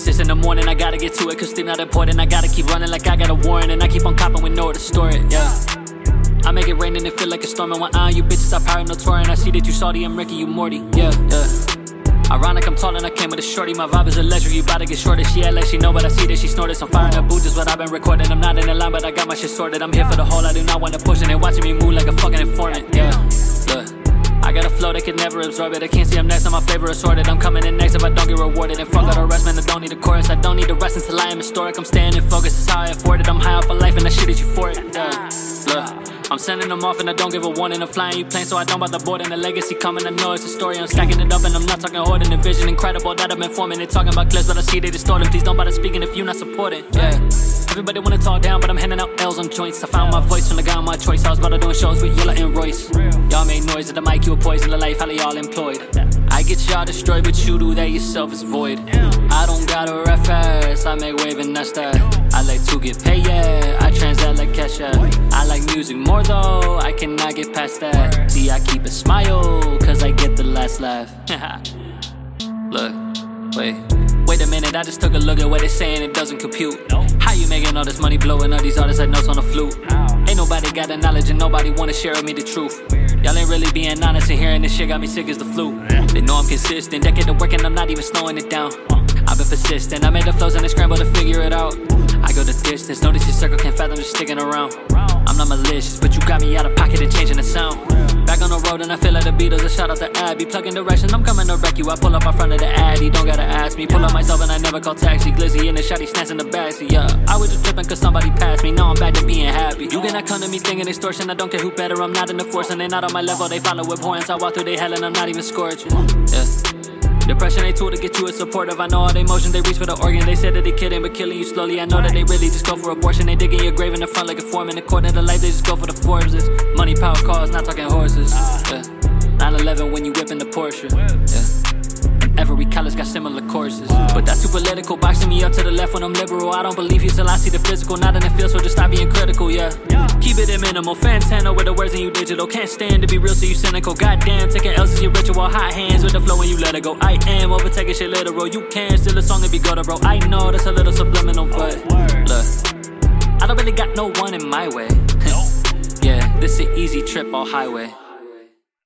six in the morning, I gotta get to it, cause sleep not important. I gotta keep running like I got a warrant, and I keep on copping with nowhere to store it, yeah. I make it rain and it feel like a storm. And one eye, you bitches are power no touring. I see that you salty, I'm Ricky, you Morty. Yeah, yeah. Ironic, I'm tall and I came with a shorty. My vibe is electric, you bout to get shorted. She act like she know, but I see that she snorted. Some fire in her boots is what I've been recording. I'm not in the line, but I got my shit sorted. I'm here for the whole, I do not want to push it. They watching me move like a fucking informant. Yeah, flow that can never absorb it. I can't see I'm next on my flavor assorted. I'm coming in next if I don't get rewarded. And fuck all the rest, man. I don't need a chorus. I don't need the rest until I am historic. I'm staying in focus, that's how I afford it. I'm high off of life and that shit is euphoric. I'm sending them off and I don't give a warning. I'm flying you plane, so I don't bother boarding. The legacy coming, I know it's a story. I'm stacking it up and I'm not talking hoarding. The vision incredible that I've been forming. They talking about clips, but I see they distorted. Please don't bother speaking if you're not supporting. Yeah. Everybody wanna talk down, but I'm handing out L's on joints. I found my voice the guy on my choice. I was about to doing shows with Yella and Royce. Y'all made noise at the mic, you a poison the life, how y'all employed. I get y'all destroyed, but you do that yourself is void. I don't gotta rap fast, I make wave and that's that. I like to get paid, yeah. I transact like cash, yeah. I like music more though, I cannot get past that. See, I keep a smile, cause I get the last laugh. Look, wait. Wait a minute, I just took a look at what it's saying, it doesn't compute. How you making all this money blowing all these artists like notes on the flute? Ain't nobody got the knowledge and nobody wanna share with me the truth. Y'all ain't really being honest and hearing this shit got me sick as the flu. They know I'm consistent, decade of work and I'm not even slowing it down. I've been persistent, I made the flows and I scramble to figure it out. I go the distance, notice your circle can't fathom just sticking around. I'm not malicious, but you got me out of pocket and changing the sound. Back on the road and I feel like the Beatles, a shout out to Abbey. Plugging direction, I'm coming to wreck you. I pull up in front of the Addy, don't gotta ask me. Pull up myself and I never call taxi. Glizzy in the shotty, snatching the backseat, yeah. I was just tripping cause somebody passed me, now I'm back to being happy. You cannot come to me thinking extortion, I don't care who better, I'm not in the force and they not on my level. They follow with horns, I walk through their hell and I'm not even scorching, yeah. Depression ain't tool to get you a supportive. I know all the emotions, they reach for the organ. They said that they kidding, but killing you slowly. I know that they really just go for abortion. They dig in your grave in the front like a foreman. According to life, they just go for the Forbeses. Money, power, cars, not talking horses. Yeah. 911 when you whipping the Porsche. Yeah. College got similar courses. But that's too political, boxing me up to the left when I'm liberal. I don't believe you till I see the physical, not in the field, so just stop being critical, yeah. Keep it at minimal, Fantano with the words in you digital. Can't stand to be real, so you cynical. Goddamn, taking L's is your ritual. Hot hands with the flow when you let it go. I am overtaking shit literal. You can still a song and be gutter, bro. I know that's a little subliminal, but look, I don't really got no one in my way. yeah, this an easy trip all highway.